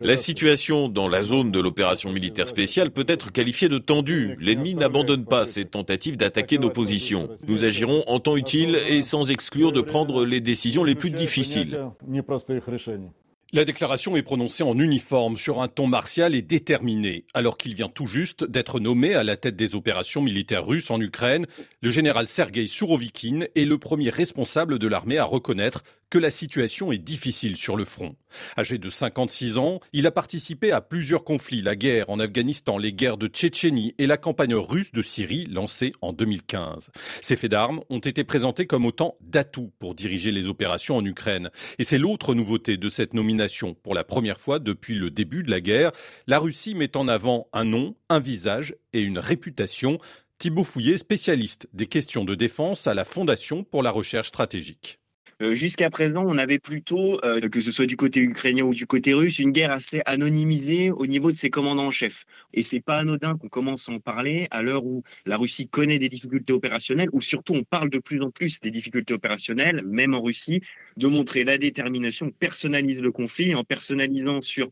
La situation dans la zone de l'opération militaire spéciale peut être qualifiée de tendue. L'ennemi n'abandonne pas ses tentatives d'attaquer nos positions. Nous agirons en temps utile et sans exclure de prendre les décisions les plus difficiles. La déclaration est prononcée en uniforme sur un ton martial et déterminé. Alors qu'il vient tout juste d'être nommé à la tête des opérations militaires russes en Ukraine, le général Sergei Sourovikine est le premier responsable de l'armée à reconnaître que la situation est difficile sur le front. Âgé de 56 ans, il a participé à plusieurs conflits, la guerre en Afghanistan, les guerres de Tchétchénie et la campagne russe de Syrie lancée en 2015. Ces faits d'armes ont été présentés comme autant d'atouts pour diriger les opérations en Ukraine. Et c'est l'autre nouveauté de cette nomination. Pour la première fois depuis le début de la guerre, la Russie met en avant un nom, un visage et une réputation. Thibaut Fouillet, spécialiste des questions de défense à la Fondation pour la recherche stratégique. Euh, jusqu'à présent, on avait plutôt, euh, que ce soit du côté ukrainien ou du côté russe, une guerre assez anonymisée au niveau de ses commandants en chef. Et c'est pas anodin qu'on commence à en parler à l'heure où la Russie connaît des difficultés opérationnelles, ou surtout on parle de plus en plus des difficultés opérationnelles, même en Russie, de montrer la détermination, on personnalise le conflit en personnalisant sur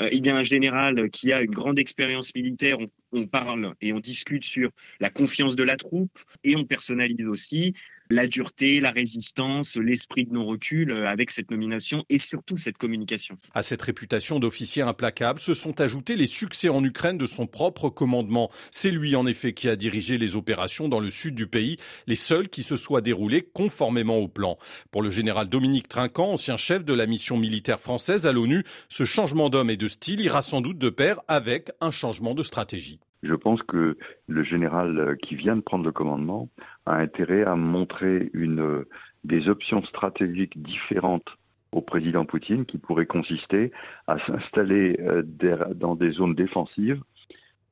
euh, il y a un général qui a une grande expérience militaire, on parle et on discute sur la confiance de la troupe et on personnalise aussi la dureté, la résistance, l'esprit de non-recul euh, avec cette nomination et surtout cette communication. À cette réputation d'officier implacable se sont ajoutés les succès en Ukraine de son propre commandement. C'est lui en effet qui a dirigé les opérations dans le sud du pays, les seules qui se soient déroulées conformément au plan. Pour le général Dominique Trinquant, ancien chef de la mission militaire française à l'ONU, ce changement d'homme et de style ira sans doute de pair avec un changement de stratégie. Je pense que le général qui vient de prendre le commandement a intérêt à montrer des options stratégiques différentes au président Poutine qui pourraient consister à s'installer euh, dans des zones défensives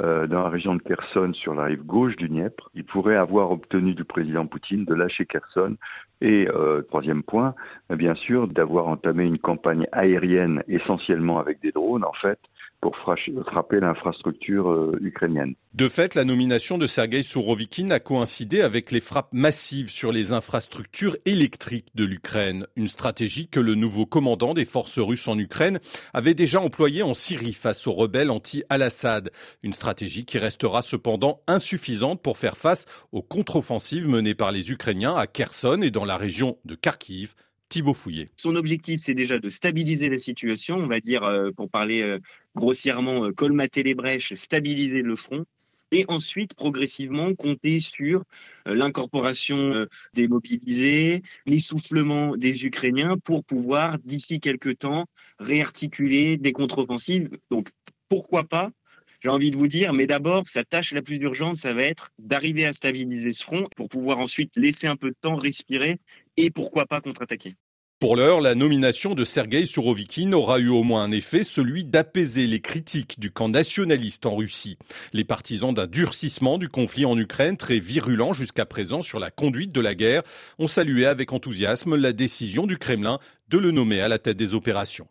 dans la région de Kherson sur la rive gauche du Dniepr. Il pourrait avoir obtenu du président Poutine de lâcher Kherson et, troisième point, bien sûr, d'avoir entamé une campagne aérienne essentiellement avec des drones, en fait, pour frapper l'infrastructure euh, ukrainienne. De fait, la nomination de Sergei Sourovikine a coïncidé avec les frappes massives sur les infrastructures électriques de l'Ukraine, une stratégie que le nouveau commandant des forces russes en Ukraine avait déjà employée en Syrie face aux rebelles anti-Al-Assad, une stratégie qui restera cependant insuffisante pour faire face aux contre-offensives menées par les Ukrainiens à Kherson et dans la région de Kharkiv. Son objectif, c'est déjà de stabiliser la situation, on va dire, euh, pour parler euh, grossièrement, euh, colmater les brèches, stabiliser le front et ensuite progressivement compter sur l'incorporation des mobilisés, l'essoufflement des Ukrainiens pour pouvoir, d'ici quelques temps, réarticuler des contre-offensives. Donc, pourquoi pas j'ai envie de vous dire, mais d'abord, sa tâche la plus urgente, ça va être d'arriver à stabiliser ce front pour pouvoir ensuite laisser un peu de temps respirer et pourquoi pas contre-attaquer. Pour l'heure, la nomination de Sergei Sourovikine aura eu au moins un effet, celui d'apaiser les critiques du camp nationaliste en Russie. Les partisans d'un durcissement du conflit en Ukraine, très virulent jusqu'à présent sur la conduite de la guerre, ont salué avec enthousiasme la décision du Kremlin de le nommer à la tête des opérations.